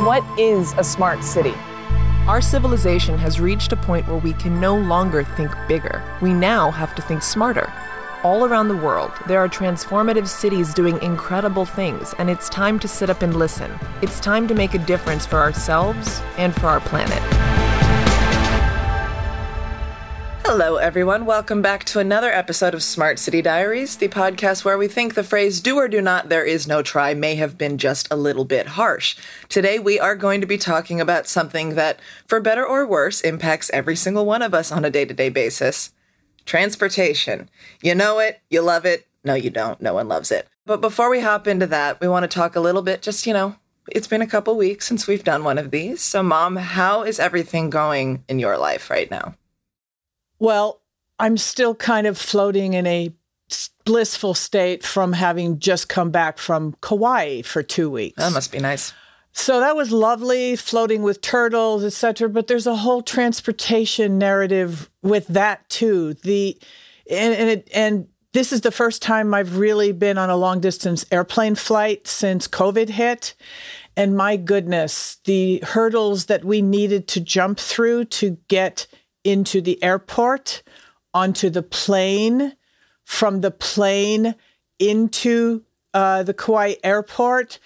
What is a smart city? Our civilization has reached a point where we can no longer think bigger. We now have to think smarter. All around the world, there are transformative cities doing incredible things, and it's time to sit up and listen. It's time to make a difference for ourselves and for our planet. Hello, everyone. Welcome back to another episode of Smart City Diaries, the podcast where we think the phrase do or do not, there is no try may have been just a little bit harsh. Today, we are going to be talking about something that, for better or worse, impacts every single one of us on a day to day basis transportation. You know it, you love it. No, you don't. No one loves it. But before we hop into that, we want to talk a little bit, just, you know, it's been a couple weeks since we've done one of these. So, Mom, how is everything going in your life right now? Well, I'm still kind of floating in a blissful state from having just come back from Kauai for two weeks. That must be nice. So that was lovely, floating with turtles, etc. But there's a whole transportation narrative with that too. The and and, it, and this is the first time I've really been on a long distance airplane flight since COVID hit. And my goodness, the hurdles that we needed to jump through to get into the airport, onto the plane, from the plane into uh, the Kauai airport,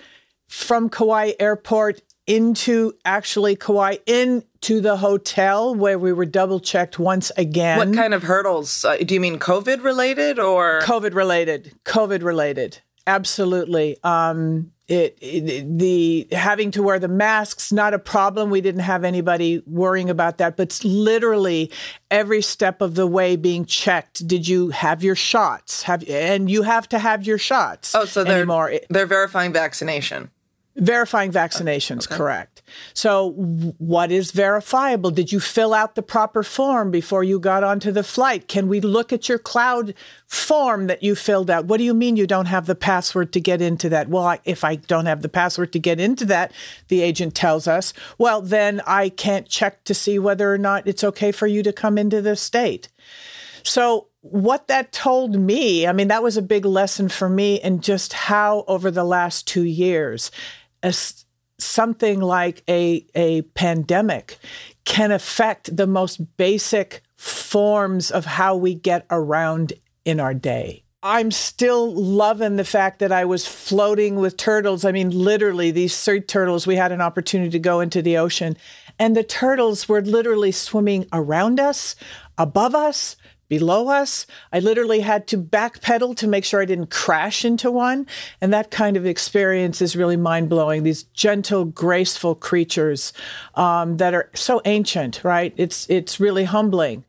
from Kauai airport into actually Kauai into the hotel where we were double checked once again. What kind of hurdles? Uh, do you mean COVID related or COVID related? COVID related. Absolutely. Um, it, it, the having to wear the masks not a problem. We didn't have anybody worrying about that but literally every step of the way being checked. Did you have your shots? Have and you have to have your shots oh so they're anymore. they're verifying vaccination Verifying vaccinations, okay. correct. So, what is verifiable? Did you fill out the proper form before you got onto the flight? Can we look at your cloud form that you filled out? What do you mean you don't have the password to get into that? Well, I, if I don't have the password to get into that, the agent tells us, well, then I can't check to see whether or not it's okay for you to come into the state. So, what that told me, I mean, that was a big lesson for me in just how over the last two years, a, something like a, a pandemic can affect the most basic forms of how we get around in our day. I'm still loving the fact that I was floating with turtles. I mean, literally, these sea turtles, we had an opportunity to go into the ocean, and the turtles were literally swimming around us, above us, below us. I literally had to backpedal to make sure I didn't crash into one. And that kind of experience is really mind blowing. These gentle, graceful creatures um, that are so ancient, right? It's, it's really humbling.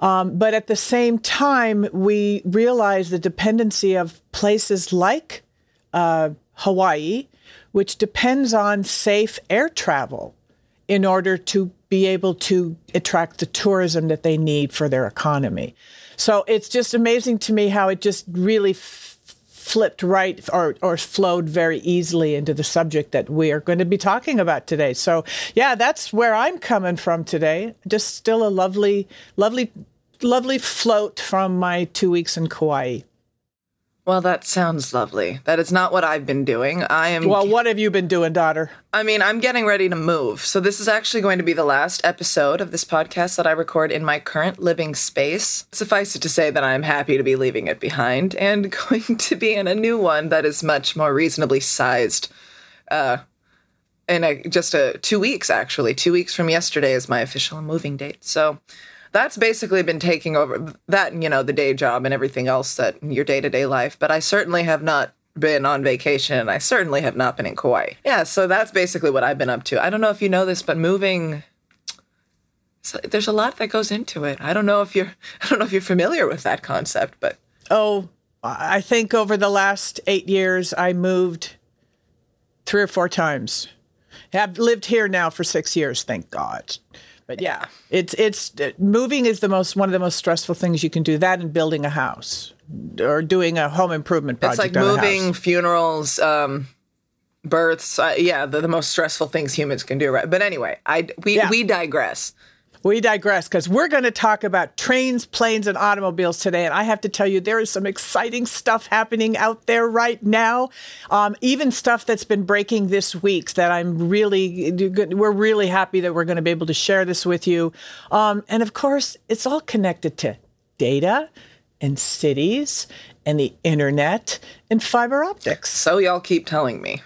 Um, but at the same time, we realize the dependency of places like uh, Hawaii, which depends on safe air travel in order to be able to attract the tourism that they need for their economy. So it's just amazing to me how it just really f- flipped right or, or flowed very easily into the subject that we are going to be talking about today. So, yeah, that's where I'm coming from today. Just still a lovely, lovely, lovely float from my two weeks in Kauai. Well, that sounds lovely. That is not what I've been doing. I am. Well, what have you been doing, daughter? I mean, I'm getting ready to move. So, this is actually going to be the last episode of this podcast that I record in my current living space. Suffice it to say that I'm happy to be leaving it behind and going to be in a new one that is much more reasonably sized. Uh, in a, just a two weeks, actually. Two weeks from yesterday is my official moving date. So, that's basically been taking over that, you know, the day job and everything else that your day to day life. But I certainly have not been on vacation and I certainly have not been in Kauai. Yeah, so that's basically what I've been up to. I don't know if you know this, but moving so there's a lot that goes into it. I don't know if you're I don't know if you're familiar with that concept, but oh, I think over the last 8 years I moved 3 or 4 times. I've lived here now for 6 years, thank God. But yeah, it's it's moving is the most one of the most stressful things you can do. That and building a house or doing a home improvement project. It's like moving, funerals, um, births. Uh, yeah, the, the most stressful things humans can do. Right. But anyway, I we yeah. we digress. We digress because we're going to talk about trains, planes, and automobiles today. And I have to tell you, there is some exciting stuff happening out there right now. Um, even stuff that's been breaking this week that I'm really, we're really happy that we're going to be able to share this with you. Um, and of course, it's all connected to data and cities and the internet and fiber optics. So y'all keep telling me.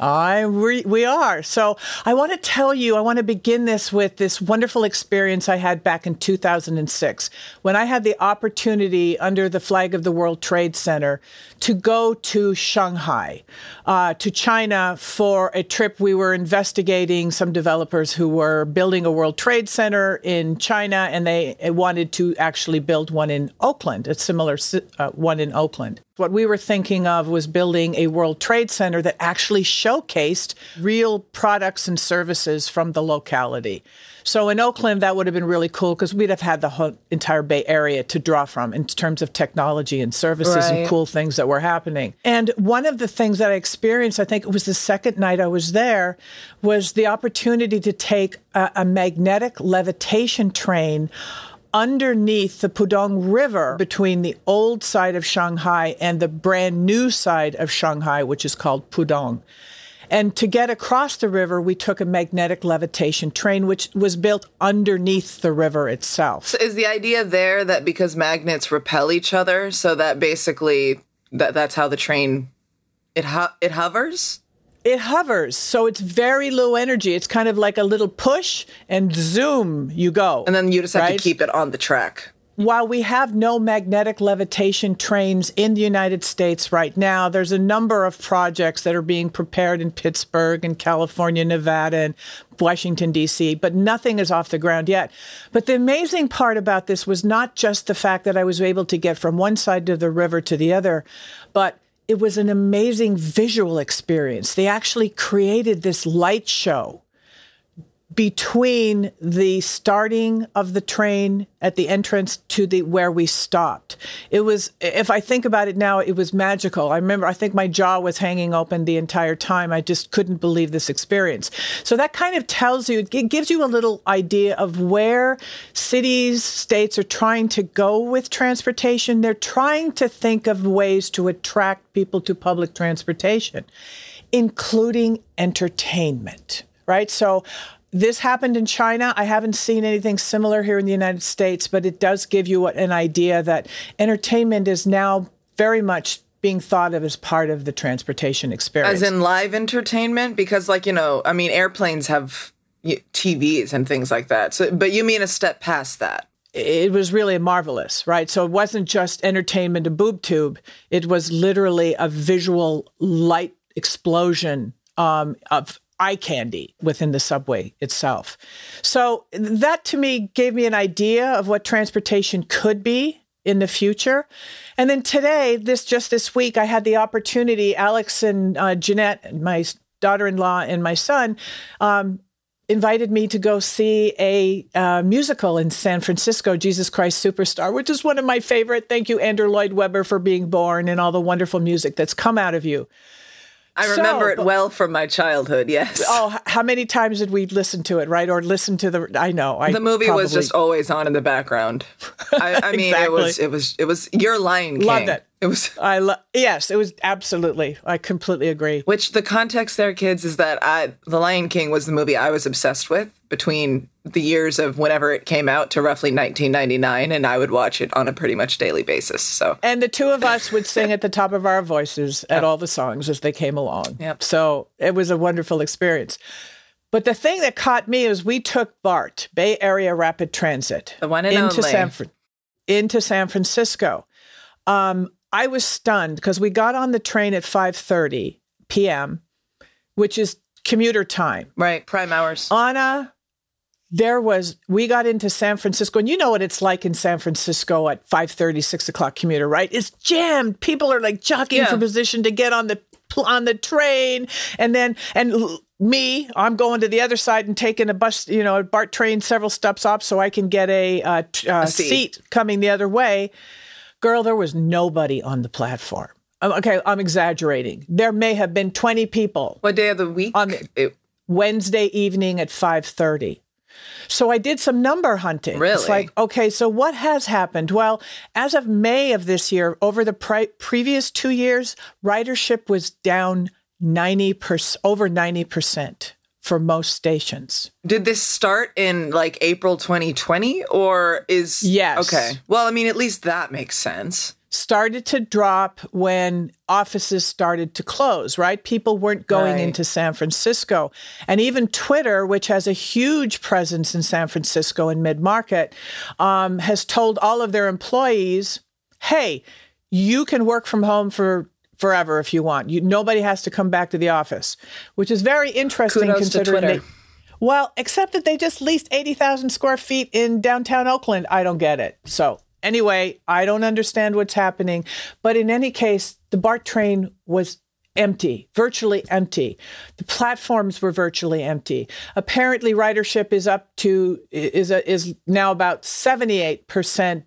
I re- we are. So I want to tell you, I want to begin this with this wonderful experience I had back in 2006 when I had the opportunity under the flag of the World Trade Center to go to Shanghai, uh, to China for a trip. We were investigating some developers who were building a World Trade Center in China, and they wanted to actually build one in Oakland, a similar uh, one in Oakland. What we were thinking of was building a World Trade Center that actually showcased real products and services from the locality. So in Oakland, that would have been really cool because we'd have had the whole entire Bay Area to draw from in terms of technology and services right. and cool things that were happening. And one of the things that I experienced, I think it was the second night I was there, was the opportunity to take a, a magnetic levitation train underneath the Pudong River between the old side of Shanghai and the brand new side of Shanghai, which is called Pudong. And to get across the river, we took a magnetic levitation train, which was built underneath the river itself. So is the idea there that because magnets repel each other, so that basically that that's how the train it ho- it hovers? It hovers, so it's very low energy. It's kind of like a little push and zoom, you go. And then you just have right? to keep it on the track while we have no magnetic levitation trains in the United States right now, there's a number of projects that are being prepared in Pittsburgh and California, Nevada, and Washington, D.C., but nothing is off the ground yet. But the amazing part about this was not just the fact that I was able to get from one side of the river to the other, but it was an amazing visual experience. They actually created this light show between the starting of the train at the entrance to the where we stopped. It was if I think about it now it was magical. I remember I think my jaw was hanging open the entire time. I just couldn't believe this experience. So that kind of tells you it gives you a little idea of where cities, states are trying to go with transportation. They're trying to think of ways to attract people to public transportation including entertainment, right? So this happened in China. I haven't seen anything similar here in the United States, but it does give you an idea that entertainment is now very much being thought of as part of the transportation experience. As in live entertainment? Because, like, you know, I mean, airplanes have TVs and things like that. So, but you mean a step past that? It was really marvelous, right? So it wasn't just entertainment, a boob tube. It was literally a visual light explosion um, of eye candy within the subway itself. So that to me gave me an idea of what transportation could be in the future. And then today, this just this week, I had the opportunity, Alex and uh, Jeanette, my daughter-in-law and my son, um, invited me to go see a uh, musical in San Francisco, Jesus Christ Superstar, which is one of my favorite. Thank you, Andrew Lloyd Webber, for being born and all the wonderful music that's come out of you. I remember so, it well from my childhood. Yes. Oh, how many times did we listen to it? Right, or listen to the? I know. I the movie probably, was just always on in the background. I, I mean, exactly. it was. It was. It was. Your Lion King. Loved it. It was. I love. Yes, it was absolutely. I completely agree. Which the context there, kids, is that I, The Lion King was the movie I was obsessed with between the years of whenever it came out to roughly 1999, and I would watch it on a pretty much daily basis. So, and the two of us would sing at the top of our voices at all the songs as they came along. Yep. So it was a wonderful experience. But the thing that caught me is we took BART, Bay Area Rapid Transit, the one into only. San into San Francisco. Um, I was stunned because we got on the train at 5:30 p.m., which is commuter time. Right, prime hours. Anna, there was we got into San Francisco, and you know what it's like in San Francisco at 5:30, 6 o'clock commuter, right? It's jammed. People are like jockeying yeah. for position to get on the on the train, and then and me, I'm going to the other side and taking a bus, you know, a BART train several stops up so I can get a, uh, uh, a seat. seat coming the other way. Girl, there was nobody on the platform. Okay, I'm exaggerating. There may have been 20 people. What day of the week? On the, it- Wednesday evening at 5:30. So I did some number hunting. Really? It's like, okay, so what has happened? Well, as of May of this year, over the pre- previous two years, ridership was down 90%, over 90% for most stations. Did this start in like April 2020 or is Yes. Okay. Well, I mean at least that makes sense. Started to drop when offices started to close, right? People weren't going Right. into San Francisco. And even Twitter, which has a huge presence in San Francisco and mid market, um, has told all of their employees hey, you can work from home for forever if you want. You, nobody has to come back to the office, which is very interesting Kudos considering they- well, except that they just leased 80,000 square feet in downtown Oakland. I don't get it. So, anyway, I don't understand what's happening. But in any case, the BART train was empty, virtually empty. The platforms were virtually empty. Apparently, ridership is up to is a, is now about 78%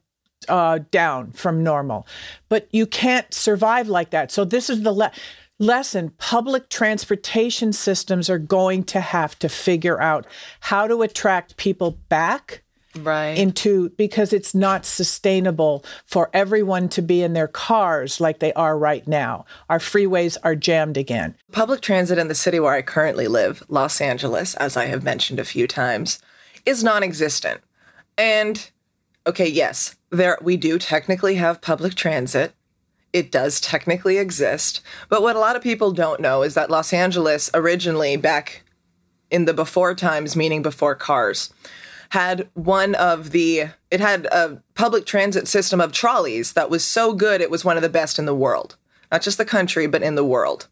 uh, down from normal. But you can't survive like that. So this is the le- lesson. Public transportation systems are going to have to figure out how to attract people back Right. into because it's not sustainable for everyone to be in their cars like they are right now. Our freeways are jammed again. Public transit in the city where I currently live, Los Angeles, as I have mentioned a few times, is non-existent. And okay, yes, there we do technically have public transit. It does technically exist, but what a lot of people don't know is that Los Angeles originally back in the before times, meaning before cars, had one of the it had a public transit system of trolleys that was so good it was one of the best in the world. Not just the country, but in the world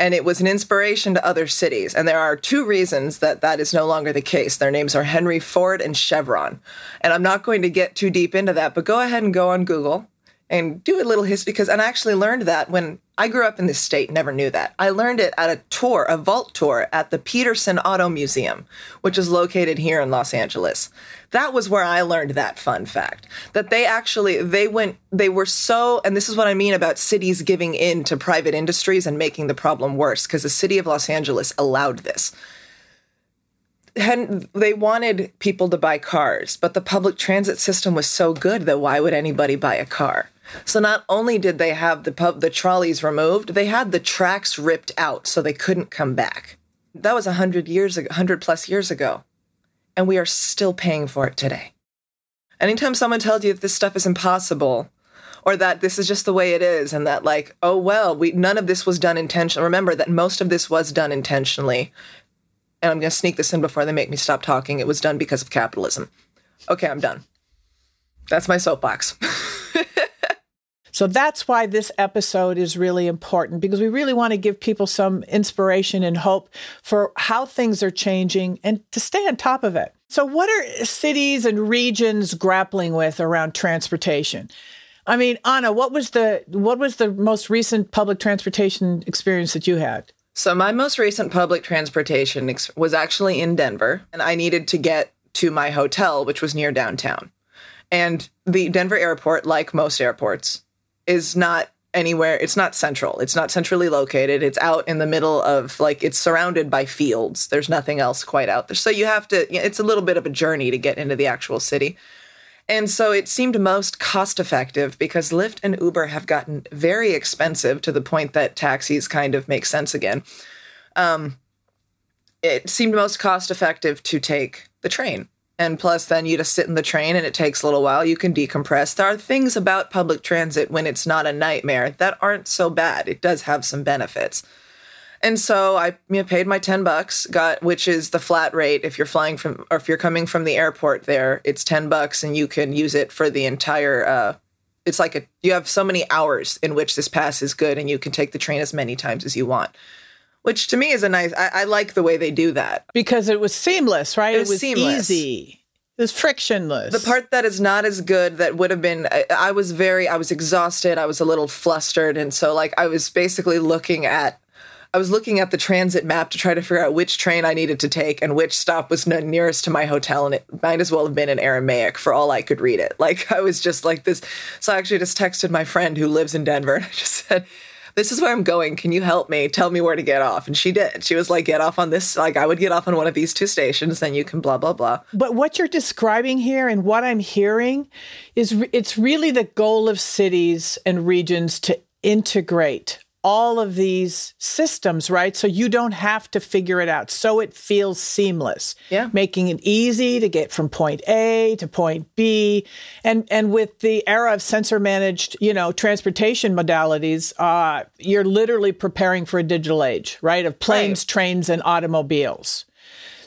and it was an inspiration to other cities. And there are two reasons that that is no longer the case. Their names are Henry Ford and Chevron. And I'm not going to get too deep into that, but go ahead and go on Google and do a little history because and I actually learned that when I grew up in this state, never knew that. I learned it at a tour, a vault tour at the Petersen Auto Museum, which is located here in Los Angeles. That was where I learned that fun fact. That they actually they went they were so and this is what I mean about cities giving in to private industries and making the problem worse because the city of Los Angeles allowed this and they wanted people to buy cars, but the public transit system was so good that why would anybody buy a car? So not only did they have the pub, the trolleys removed, they had the tracks ripped out so they couldn't come back. That was a hundred years ago, hundred plus years ago, and we are still paying for it today. Anytime someone tells you that this stuff is impossible, or that this is just the way it is, and that like, oh well, we none of this was done intentionally. Remember that most of this was done intentionally and I'm going to sneak this in before they make me stop talking. It was done because of capitalism. Okay, I'm done. That's my soapbox. So that's why this episode is really important because we really want to give people some inspiration and hope for how things are changing and to stay on top of it. So, what are cities and regions grappling with around transportation? I mean, Anna, what was the what was the most recent public transportation experience that you had? so, my most recent public transportation ex- was actually in Denver, and I needed to get to my hotel, which was near downtown. And the Denver airport, like most airports, is not anywhere it's not central. It's not centrally located. It's out in the middle of like it's surrounded by fields. There's nothing else quite out there. So you have to it's a little bit of a journey to get into the actual city. And so it seemed most cost effective because Lyft and Uber have gotten very expensive to the point that taxis kind of make sense again. Um, it seemed most cost effective to take the train. And plus, then you just sit in the train and it takes a little while. You can decompress. There are things about public transit when it's not a nightmare that aren't so bad. It does have some benefits. And so I you know, paid my 10 bucks, got which is the flat rate if you're flying from or if you're coming from the airport there, it's 10 bucks and you can use it for the entire uh it's like a you have so many hours in which this pass is good and you can take the train as many times as you want. Which to me is a nice I, I like the way they do that. Because it was seamless, right? It was seamless. easy. It was frictionless. The part that is not as good that would have been I, I was very I was exhausted, I was a little flustered and so like I was basically looking at I was looking at the transit map to try to figure out which train I needed to take and which stop was n- nearest to my hotel, and it might as well have been in Aramaic for all I could read it. Like I was just like this. So I actually just texted my friend who lives in Denver, and I just said, this is where I'm going. Can you help me? Tell me where to get off. And she did. She was like, get off on this. Like, I would get off on one of these two stations, then you can blah, blah, blah. But what you're describing here and what I'm hearing is re- it's really the goal of cities and regions to integrate all of these systems, right? So you don't have to figure it out. So it feels seamless. Yeah. Making it easy to get from point A to point B. And and with the era of sensor managed, you know, transportation modalities, uh, you're literally preparing for a digital age, right? Of planes, Right. trains, and automobiles.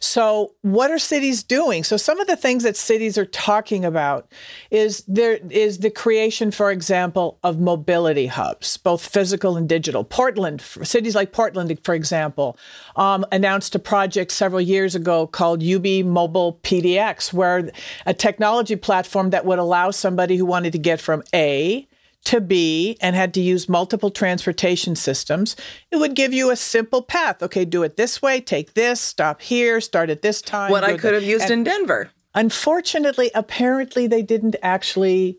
So, what are cities doing? So, some of the things that cities are talking about is there is the creation, for example, of mobility hubs, both physical and digital. Portland, cities like Portland, for example, um, announced a project several years ago called UB Mobile PDX, where a technology platform that would allow somebody who wanted to get from A to B and had to use multiple transportation systems, it would give you a simple path. Okay, do it this way, take this, stop here, start at this time. What I could there. have used in Denver. Unfortunately, apparently they didn't actually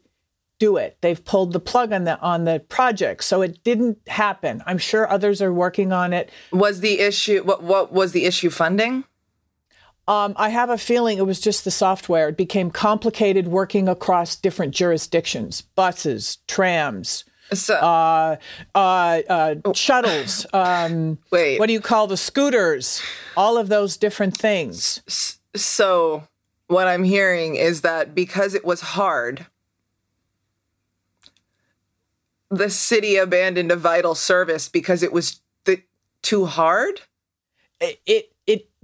do it. They've pulled the plug on the on the project, so it didn't happen. I'm sure others are working on it. Was the issue, what, what was the issue funding? Um, I have a feeling it was just the software. It became complicated working across different jurisdictions, buses, trams, So, uh, uh, uh, shuttles. Um, wait. what do you call the scooters? All of those different things. So, what I'm hearing is that because it was hard, the city abandoned a vital service because it was th- too hard. It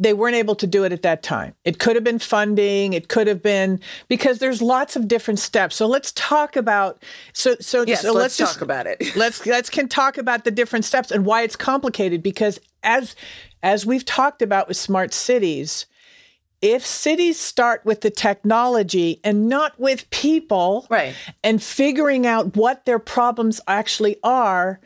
they weren't able to do it at that time. It could have been funding. It could have been because there's lots of different steps. So let's talk about so so Yes, so let's, talk just- about it. let's let's can talk about the different steps and why it's complicated because as as we've talked about with smart cities if cities start with the technology and not with people Right. and figuring out what their problems actually are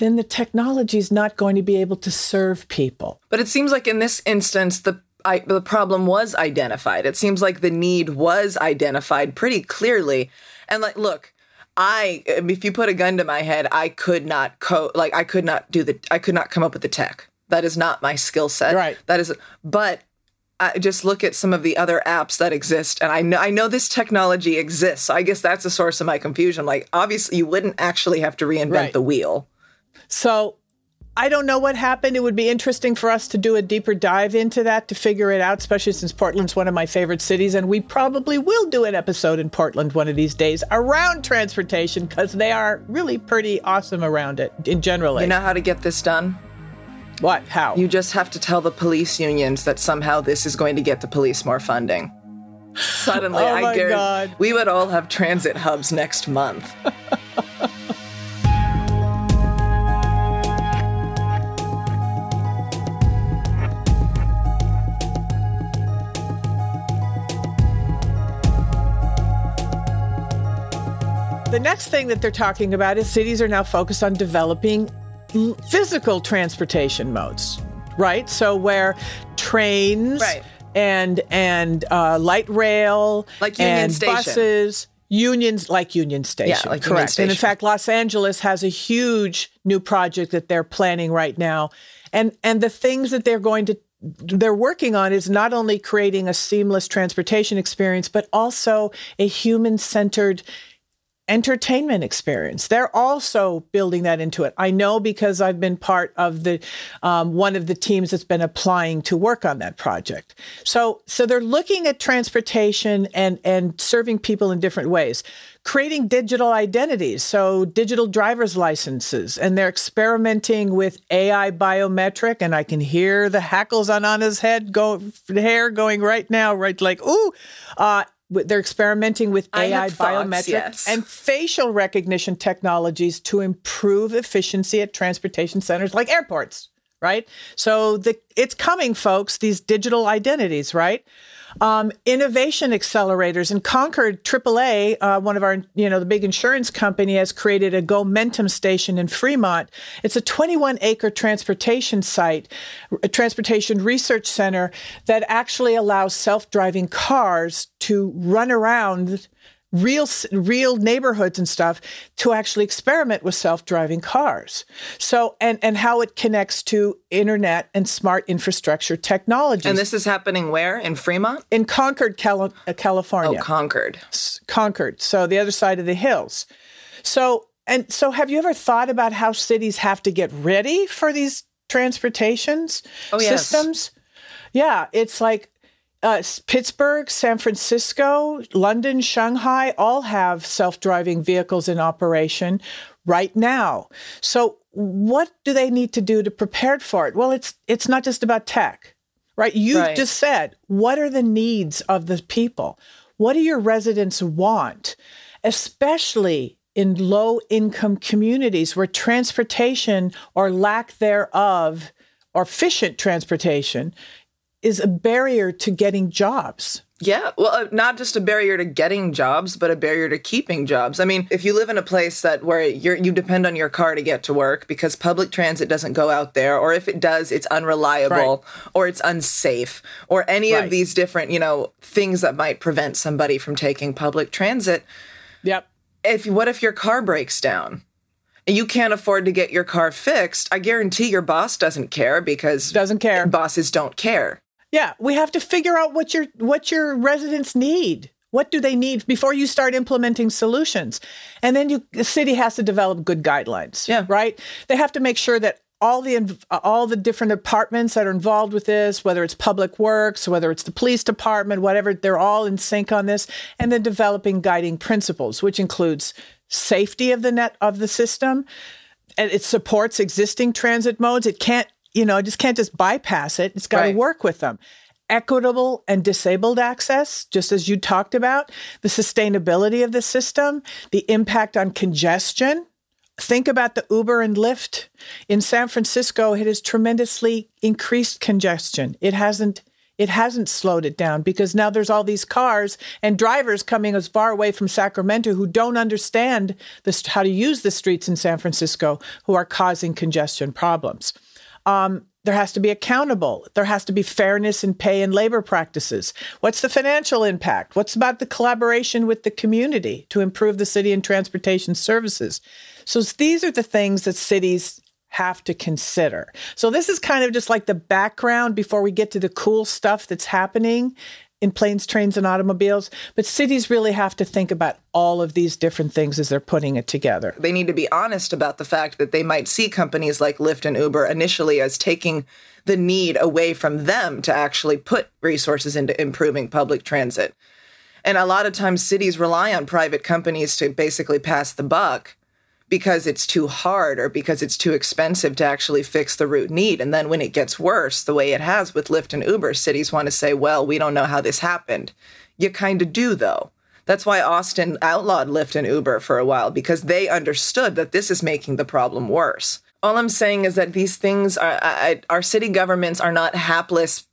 then the technology is not going to be able to serve people But it seems like in this instance, the I, the problem was identified. It seems like the need was identified pretty clearly. And like, look, I if you put a gun to my head, I could not code. Like, I could not do the. I could not come up with the tech. That is not my skill set. Right. That is. But I just look at some of the other apps that exist, and I know I know this technology exists. So I guess that's a source of my confusion. Like, obviously, you wouldn't actually have to reinvent Right. the wheel. So I don't know what happened. It would be interesting for us to do a deeper dive into that to figure it out, especially since Portland's one of my favorite cities. And we probably will do an episode in Portland one of these days around transportation because they are really pretty awesome around it in general. You know how to get this done? what? How? You just have to tell the police unions that somehow this is going to get the police more funding. Suddenly, Oh I guarantee God. we would all have transit hubs next month. The next thing that they're talking about is cities are now focused on developing physical transportation modes, right? So where trains Right. and and uh, light rail Like Union and Station. buses. Unions like Union Station, like Union correct. And in fact, Los Angeles has a huge new project that they're planning right now, and and the things that they're going to they're working on is not only creating a seamless transportation experience, but also a human centered entertainment experience. They're also building that into it. I know because I've been part of the um, one of the teams that's been applying to work on that project. So so they're looking at transportation and and serving people in different ways. Creating digital identities, so digital driver's licenses, and they're experimenting with AI biometric. And I can hear the hackles on Anna's head go hair going right now, right like ooh. Uh, they're experimenting with AI thoughts, biometric yes. and facial recognition technologies to improve efficiency at transportation centers like airports, right? So the it's coming, folks. These digital identities, right? Um, innovation accelerators and Concord AAA, uh, one of our, you know, the big insurance company has created a GoMentum station in Fremont. It's a 21 acre transportation site, a transportation research center that actually allows self driving cars to run around real real neighborhoods and stuff to actually experiment with self-driving cars so and and how it connects to internet and smart infrastructure technology And this is happening where? In Fremont? in concord Cali- uh, california Oh, Concord. Concord, so the other side of the hills. So, and so have you ever thought about how cities have to get ready for these transportations Oh, yes. systems? Yeah, it's like uh, Pittsburgh, San Francisco, London, Shanghai all have self driving vehicles in operation right now. So, what do they need to do to prepare for it? Well, it's it's not just about tech, right? You Right. just said, what are the needs of the people? What do your residents want, especially in low income communities where transportation or lack thereof or efficient transportation is a barrier to getting jobs. Yeah, well, uh, not just a barrier to getting jobs, but a barrier to keeping jobs. I mean, if you live in a place that where you're, you depend on your car to get to work because public transit doesn't go out there, or if it does, it's unreliable, or it's unsafe, or any Right. of these different, you know, things that might prevent somebody from taking public transit. Yep. If what if your car breaks down? You can't afford to get your car fixed. I guarantee your boss doesn't care because Doesn't care. bosses don't care. Yeah, we have to figure out what your what your residents need. What do they need before you start implementing solutions? And then you the city has to develop good guidelines. Yeah. Right? They have to make sure that all the all the different departments that are involved with this, whether it's public works, whether it's the police department, whatever, they're all in sync on this and then developing guiding principles, which includes safety of the net of the system, and it supports existing transit modes. It can't, you know, it just can't just bypass it. It's got to Right. work with them. Equitable and disabled access, just as you talked about, the sustainability of the system, the impact on congestion. Think about the Uber and Lyft in San Francisco. It has tremendously increased congestion. It hasn't. It hasn't slowed it down because now there's all these cars and drivers coming as far away from Sacramento who don't understand this, how to use the streets in San Francisco, who are causing congestion problems. Um, there has to be accountable. There has to be fairness in pay and labor practices. What's the financial impact? What's about the collaboration with the community to improve the city and transportation services? So these are the things that cities have to consider. So this is kind of just like the background before we get to the cool stuff that's happening in planes, trains, and automobiles. But cities really have to think about all of these different things as they're putting it together. they need to be honest about the fact that they might see companies like Lyft and Uber initially as taking the need away from them to actually put resources into improving public transit. And a lot of times cities rely on private companies to basically pass the buck because it's too hard or because it's too expensive to actually fix the root need. And then when it gets worse, the way it has with Lyft and Uber, cities want to say, well, we don't know how this happened. You kind of do, though. That's why Austin outlawed Lyft and Uber for a while because they understood that this is making the problem worse. All I'm saying is that these things are, I, our city governments are not hapless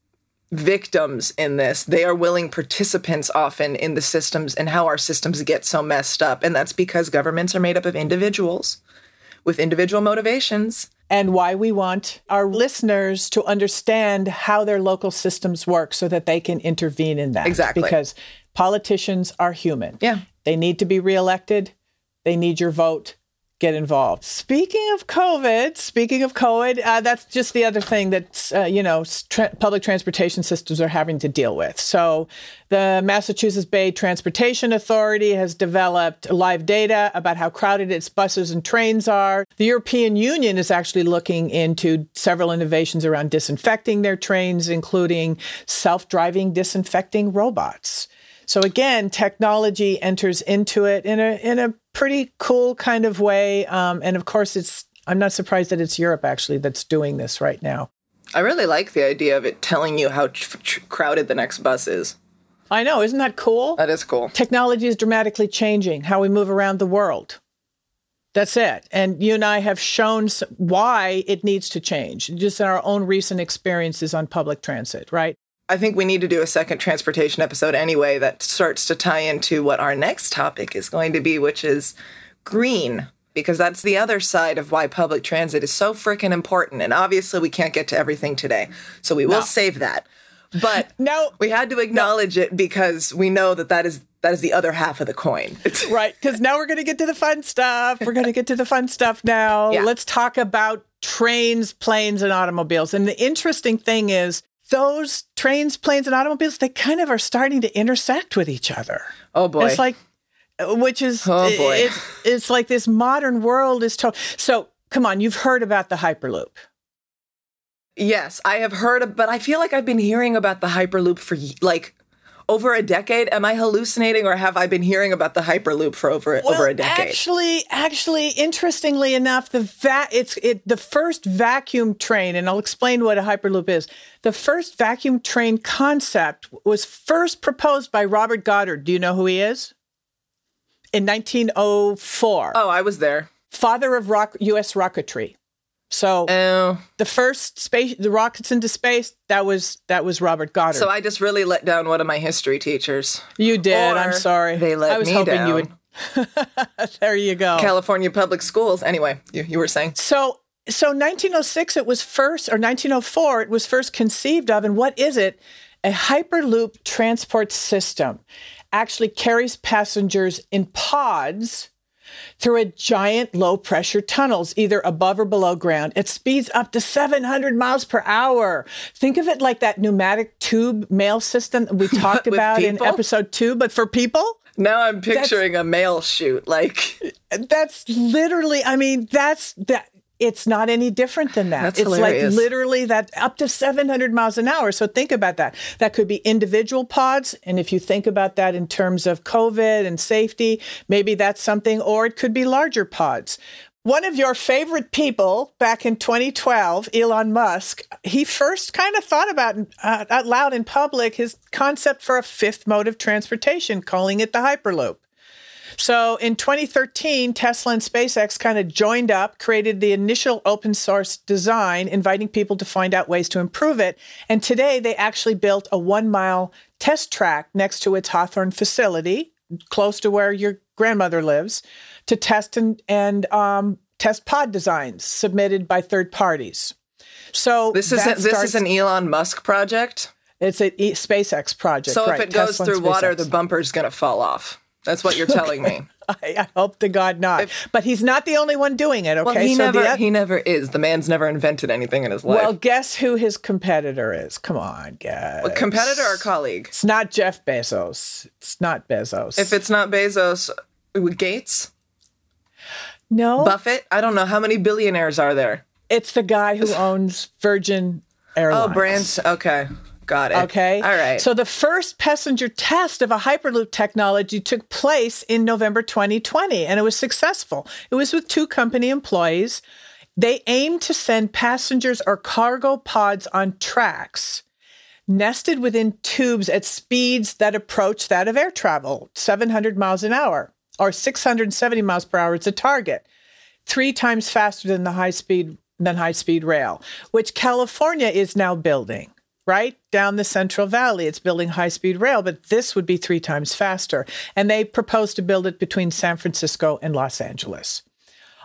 victims in this. They are willing participants often in the systems and how our systems get so messed up. And that's because governments are made up of individuals with individual motivations. and why we want our listeners to understand how their local systems work so that they can intervene in that. Exactly. Because politicians are human. Yeah. They need to be reelected, they need your vote. Get involved. Speaking of COVID, speaking of COVID, uh, that's just the other thing that uh, you know tra- public transportation systems are having to deal with. So, the Massachusetts Bay Transportation Authority has developed live data about how crowded its buses and trains are. The European Union is actually looking into several innovations around disinfecting their trains, including self-driving disinfecting robots. So again, technology enters into it in a in a pretty cool kind of way, um, and of course, it's. I'm not surprised that it's Europe actually that's doing this right now. I really like the idea of it telling you how tr- tr- crowded the next bus is. I know, isn't that cool? That is cool. Technology is dramatically changing how we move around the world. That's it. And you and I have shown why it needs to change, just in our own recent experiences on public transit, right? I think we need to do a second transportation episode anyway that starts to tie into what our next topic is going to be, which is green, because that's the other side of why public transit is so freaking important. And obviously, we can't get to everything today, so we will save that. But No. we had to acknowledge it because we know that that is that is the other half of the coin. Right, because now we're going to get to the fun stuff. We're going to get to the fun stuff now. Yeah. Let's talk about trains, planes, and automobiles. And the interesting thing is, those trains, planes, and automobiles, they kind of are starting to intersect with each other. oh boy. It's like, uh, which is, Oh, boy. It's, it's like this modern world is. So, come on, you've heard about the Hyperloop. yes, I have heard, of, but I feel like I've been hearing about the Hyperloop for like over a decade. Am I hallucinating, or have I been hearing about the Hyperloop for over over a decade? Actually, actually, interestingly enough, the va- it's it the first vacuum train, and I'll explain what a hyperloop is. The first vacuum train concept was first proposed by Robert Goddard. Do you know who he is? In 1904, oh, I was there. father of rock, U.S. rocketry. So Oh, the first space, the rockets into space, that was that was Robert Goddard. so I just really let down one of my history teachers. you did. I'm sorry. They let I was me hoping down. you would. there you go. California public schools. Anyway, you, you were saying. So, so 1906, it was first, or 1904, it was first conceived of. And what is it? A Hyperloop transport system actually carries passengers in pods through a giant low pressure tunnels, either above or below ground. It speeds up to 700 miles per hour. Think of it like that pneumatic tube mail system that we talked about in episode two, but for people. Now I'm picturing a mail chute. Like, That's literally, I mean, that's that. It's not any different than that. That's it's hilarious. like literally that up to 700 miles an hour. So think about that. That could be individual pods. And if you think about that in terms of COVID and safety, maybe that's something, or it could be larger pods. One of your favorite people back in 2012, Elon Musk, he first kind of thought about uh, out loud in public his concept for a fifth mode of transportation, calling it the Hyperloop. So in 2013, Tesla and SpaceX kind of joined up, created the initial open source design, inviting people to find out ways to improve it. And today they actually built a one mile test track next to its Hawthorne facility, close to where your grandmother lives, to test and, and um, test pod designs submitted by third parties. So this is a, this starts- is an Elon Musk project. it's a e- SpaceX project. So right, if it goes Tesla through water, the bumper's gonna fall off. That's what you're telling me. I, I hope to God not. but he's not the only one doing it. Okay, Well, he so never the, he never is. The man's never invented anything in his life. well, guess who his competitor is? Come on, guys. A competitor or colleague? It's not Jeff Bezos. It's not Bezos. If it's not Bezos, Gates, no, Buffett. I don't know how many billionaires are there. it's the guy who owns Virgin oh, Airlines. Oh, Brands. Okay, got it. Okay. all right. So the first passenger test of a Hyperloop technology took place in November 2020, and it was successful. It was with two company employees. They aimed to send passengers or cargo pods on tracks nested within tubes at speeds that approach that of air travel, 700 miles an hour or 670 miles per hour is the target three times faster than the high speed than high speed rail, which California is now building. Right down the Central Valley, it's building high speed rail, but this would be three times faster. And they propose to build it between San Francisco and Los Angeles.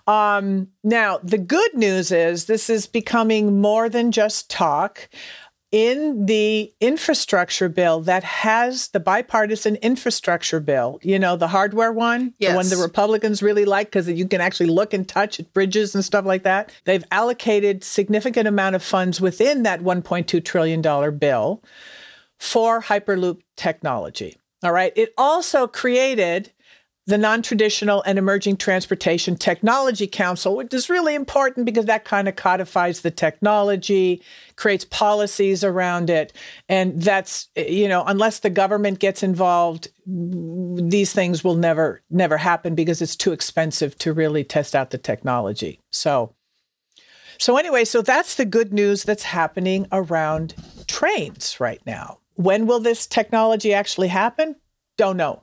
Um, now, the good news is this is becoming more than just talk. In the infrastructure bill that has the bipartisan infrastructure bill, you know, the hardware one, the one the Republicans really like because you can actually look and touch at bridges and stuff like that. They've allocated significant amount of funds within that 1.2 trillion dollar bill for Hyperloop technology. All right. It also created the Non Traditional and Emerging Transportation Technology Council, which is really important because that kind of codifies the technology, creates policies around it. And that's, you know, unless the government gets involved, these things will never, never happen because it's too expensive to really test out the technology. So, so anyway, so that's the good news that's happening around trains right now. When will this technology actually happen? Don't know.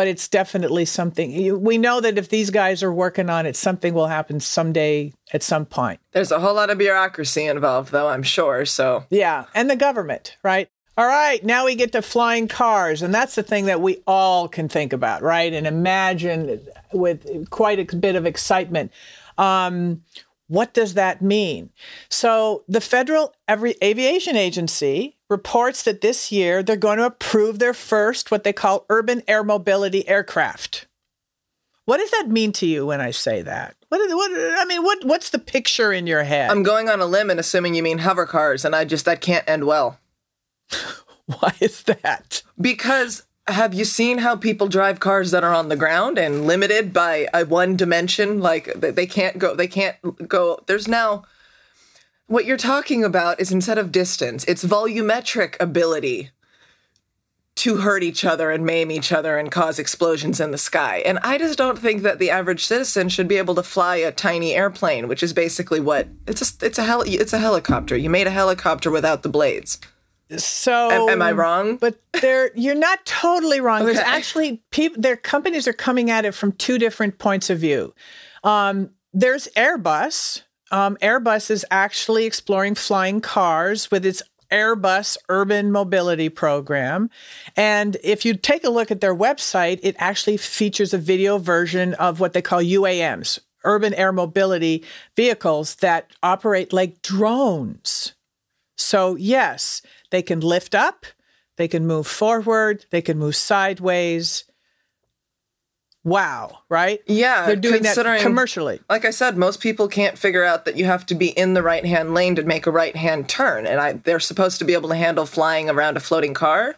But it's definitely something. We know that if these guys are working on it, something will happen someday at some point. There's a whole lot of bureaucracy involved, though. I'm sure. So Yeah, and the government, right? All right, now we get to flying cars, and that's the thing that we all can think about, right? And imagine with quite a bit of excitement. Um, what does that mean? So, the Federal Every Aviation Agency reports that this year they're going to approve their first, what they call urban air mobility aircraft. What does that mean to you when I say that? What, what I mean, what what's the picture in your head? I'm going on a limb and assuming you mean hover cars, and I just that can't end well. Why is that? Because have you seen how people drive cars that are on the ground and limited by a one dimension? Like they can't go. They can't go. There's now. What you're talking about is instead of distance, it's volumetric ability to hurt each other and maim each other and cause explosions in the sky. And I just don't think that the average citizen should be able to fly a tiny airplane, which is basically what it's a it's a hel- it's a helicopter. You made a helicopter without the blades. So am, am I wrong? But there, you're not totally wrong. Okay. There's actually people. Their companies are coming at it from two different points of view. Um, there's Airbus. Um, Airbus is actually exploring flying cars with its Airbus Urban Mobility Program. And if you take a look at their website, it actually features a video version of what they call UAMs, urban air mobility vehicles that operate like drones. So, yes, they can lift up, they can move forward, they can move sideways. Wow, right? Yeah, They're doing that considering- commercially. Like I said, most people can't figure out that you have to be in the right hand lane to make a right hand turn, and I, they're supposed to be able to handle flying around a floating car.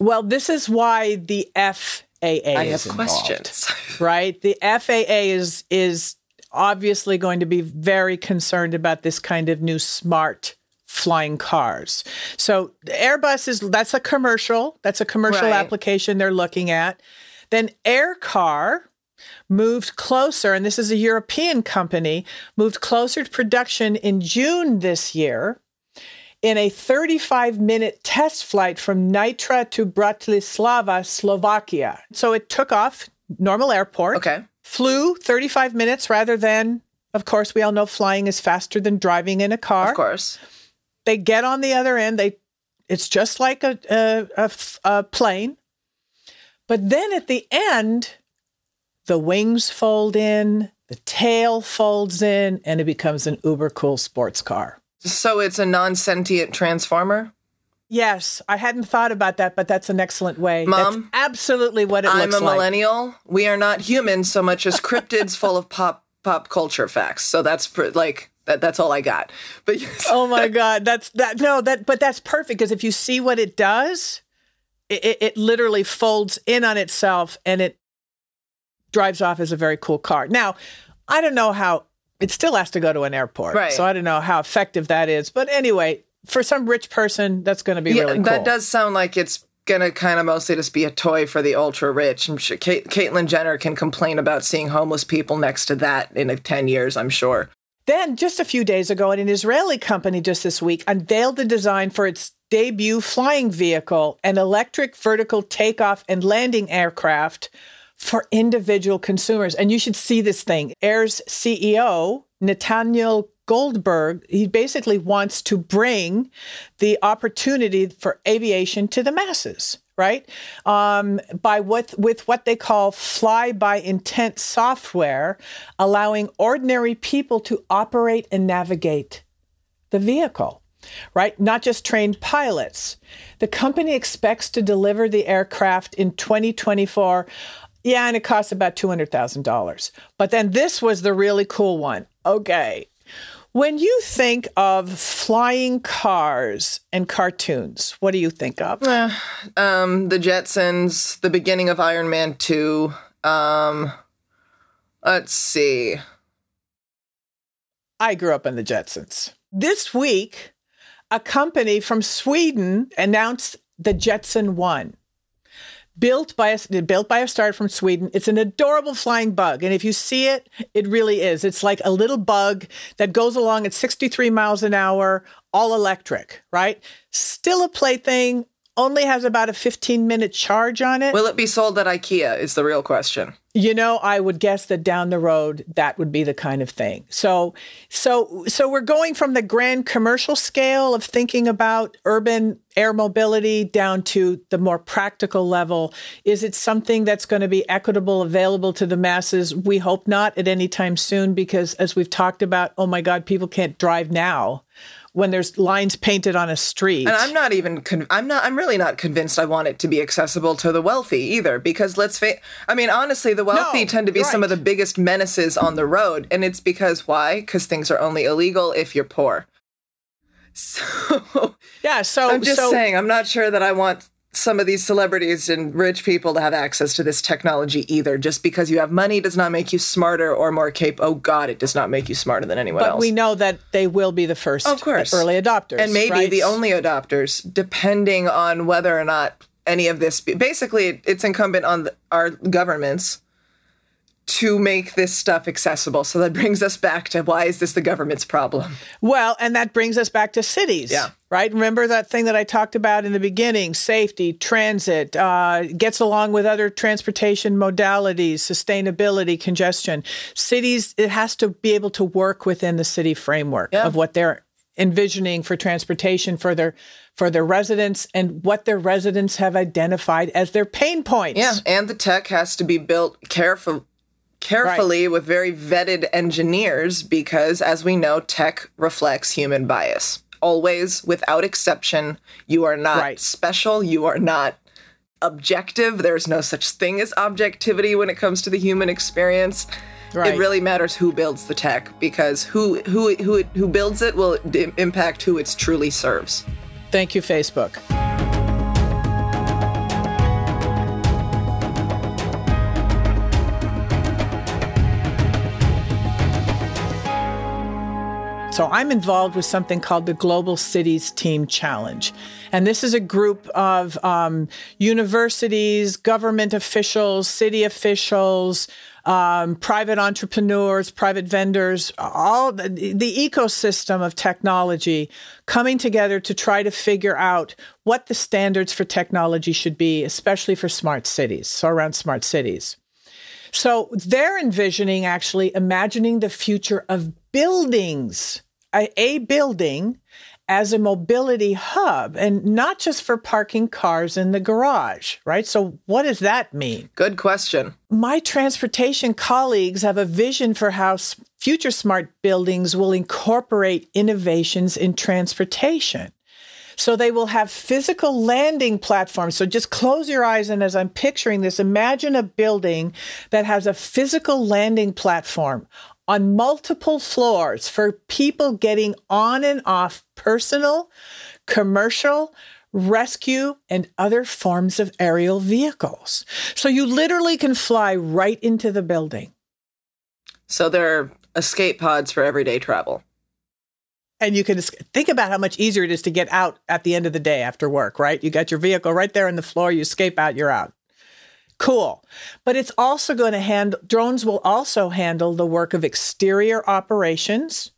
Well, this is why the FAA I is have involved. questions. right? The FAA is is obviously going to be very concerned about this kind of new smart flying cars. So Airbus is that's a commercial, that's a commercial Right. application they're looking at. Then Aircar moved closer, and this is a European company, moved closer to production in June this year in a 35 minute test flight from Nitra to Bratislava, Slovakia. So it took off normal airport, okay. flew 35 minutes rather than, of course, we all know flying is faster than driving in a car. Of course. They get on the other end. They, it's just like a a plane. But then at the end, the wings fold in, the tail folds in, and it becomes an uber cool sports car. So it's a non sentient transformer? Yes, I hadn't thought about that, but that's an excellent way. Mom, that's absolutely what it looks like. I'm a like. millennial. We are not human so much as cryptids full of pop pop culture facts. So that's pr- like that, that's all I got. But oh my god, that's that. No, that but that's perfect because if you see what it does, it, it, it literally folds in on itself and it drives off as a very cool car. Now, I don't know how it still has to go to an airport, Right. So I don't know how effective that is, but anyway, for some rich person, that's going to be yeah, really cool. that does sound like it's gonna kind of mostly just be a toy for the ultra rich. I'm sure Kate, Caitlyn Jenner can complain about seeing homeless people next to that in ten years. I'm sure. Then, just a few days ago, an Israeli company just this week unveiled the design for its debut flying vehicle, an electric vertical takeoff and landing aircraft for individual consumers. And you should see this thing. Air's CEO, Nathaniel Goldberg, he basically wants to bring the opportunity for aviation to the masses right? Um, by what with what they call fly by intent software, allowing ordinary people to operate and navigate the vehicle, right? Not just trained pilots. The company expects to deliver the aircraft in 2024. Yeah, and it costs about $200,000. But then this was the really cool one. Okay. When you think of flying cars and cartoons, what do you think of? Um, the Jetsons, the beginning of Iron Man two. Um, let's see. I grew up in the Jetsons. This week, a company from Sweden announced the Jetson One. Built by a, built by a startup from Sweden. It's an adorable flying bug. And if you see it, it really is. It's like a little bug that goes along at 63 miles an hour, all electric, right? Still a plaything, only has about a 15 minute charge on it. Will it be sold at IKEA? Is the real question. You know, I would guess that down the road that would be the kind of thing. So, so, so we're going from the grand commercial scale of thinking about urban air mobility down to the more practical level. Is it something that's going to be equitable, available to the masses? We hope not at any time soon, because as we've talked about, oh my God, people can't drive now when there's lines painted on a street. And I'm not even con- I'm not I'm really not convinced I want it to be accessible to the wealthy either because let's face I mean honestly the wealthy No, tend to be some of the biggest menaces on the road and it's because why? Cuz things are only illegal if you're poor. So yeah, so I'm just so saying I'm not sure that I want some of these celebrities and rich people to have access to this technology either. Just because you have money does not make you smarter or more capable. Oh God, it does not make you smarter than anyone but else. we know that they will be the first Of course. early adopters. and maybe right? the only adopters, depending on whether or not any of this. Basically, it's incumbent on the, our governments to make this stuff accessible. So that brings us back to why is this the government's problem? Well, and that brings us back to cities. Yeah. Right? Remember that thing that I talked about in the beginning safety, transit, uh, gets along with other transportation modalities, sustainability, congestion. Cities, it has to be able to work within the city framework Yeah. of what they're envisioning for transportation for their for their residents and what their residents have identified as their pain points. Yeah, and the tech has to be built careful carefully with very vetted engineers because as we know tech reflects human bias. Always without exception, you are not Right. special, you are not objective. There's no such thing as objectivity when it comes to the human experience. Right. It really matters who builds the tech because who who who who builds it will d- impact who it truly serves. Thank you, Facebook. So I'm involved with something called the Global Cities Team Challenge. And this is a group of um, universities, government officials, city officials, um, private entrepreneurs, private vendors, all the, the ecosystem of technology coming together to try to figure out what the standards for technology should be, especially for smart cities, so around smart cities. So they're envisioning actually imagining the future of buildings, a, a building as a mobility hub and not just for parking cars in the garage, right? So what does that mean? Good question. My transportation colleagues have a vision for how future smart buildings will incorporate innovations in transportation. So they will have physical landing platforms. So just close your eyes and as I'm picturing this, imagine a building that has a physical landing platform on multiple floors for people getting on and off personal, commercial, rescue, and other forms of aerial vehicles. So you literally can fly right into the building. So they're escape pods for everyday travel. And you can think about how much easier it is to get out at the end of the day after work, right? You got your vehicle right there on the floor, you escape out, you're out. Cool. But it's also going to handle, drones will also handle the work of exterior operations,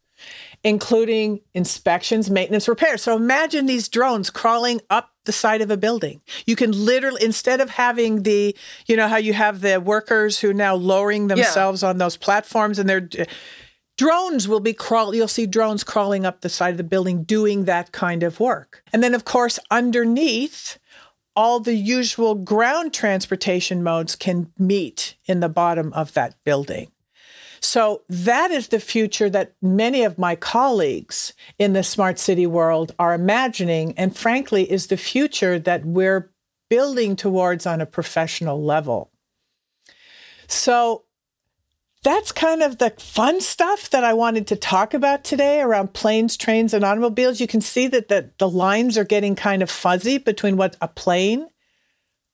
including inspections, maintenance, repairs. So imagine these drones crawling up the side of a building. You can literally, instead of having the, you know, how you have the workers who are now lowering themselves on those platforms and they're, drones will be crawling, you'll see drones crawling up the side of the building doing that kind of work and then of course underneath all the usual ground transportation modes can meet in the bottom of that building. So that is the future that many of my colleagues in the smart city world are imagining and frankly is the future that we're building towards on a professional level. So that's kind of the fun stuff that I wanted to talk about today around planes, trains, and automobiles. You can see that the, the lines are getting kind of fuzzy between what's a plane,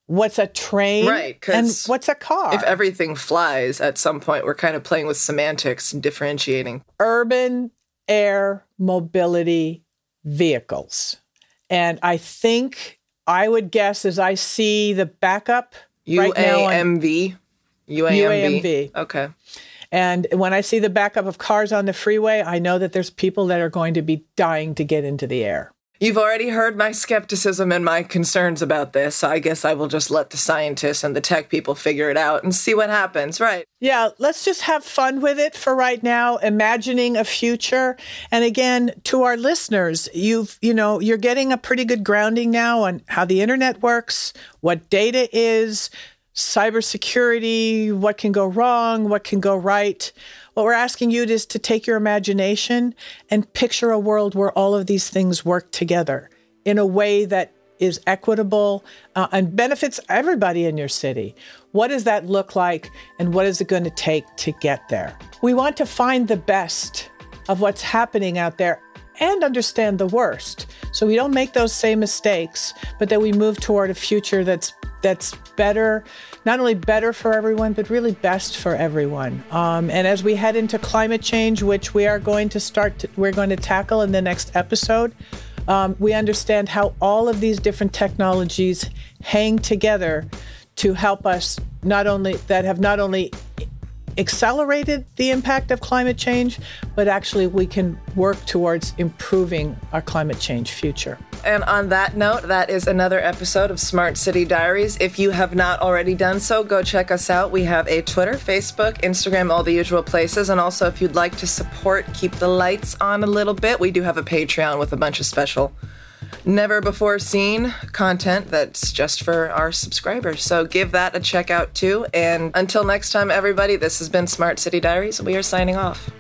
what's a train, Right, and what's a car. If everything flies, at some point we're kind of playing with semantics and differentiating. urban air mobility vehicles. And I think I would guess as I see the backup right now on UAMV. UAMV. Okay. And when I see the backup of cars on the freeway, I know that there's people that are going to be dying to get into the air. You've already heard my skepticism and my concerns about this. So I guess I will just let the scientists and the tech people figure it out and see what happens. Right. Yeah, let's just have fun with it for right now, imagining a future. And again, to our listeners, you've, you know, you're getting a pretty good grounding now on how the internet works, what data is. Cybersecurity, what can go wrong, what can go right. What we're asking you is to take your imagination and picture a world where all of these things work together in a way that is equitable uh, and benefits everybody in your city. What does that look like, and what is it going to take to get there? We want to find the best of what's happening out there and understand the worst. So we don't make those same mistakes, but that we move toward a future that's that's better, not only better for everyone, but really best for everyone. Um, and as we head into climate change, which we are going to start, to, we're going to tackle in the next episode, um, we understand how all of these different technologies hang together to help us not only that have not only accelerated the impact of climate change, but actually we can work towards improving our climate change future. And on that note, that is another episode of Smart City Diaries. If you have not already done so, go check us out. We have a Twitter, Facebook, Instagram, all the usual places. And also, if you'd like to support, keep the lights on a little bit, we do have a Patreon with a bunch of special never before seen content that's just for our subscribers. So give that a check out too. And until next time, everybody, this has been Smart City Diaries. We are signing off.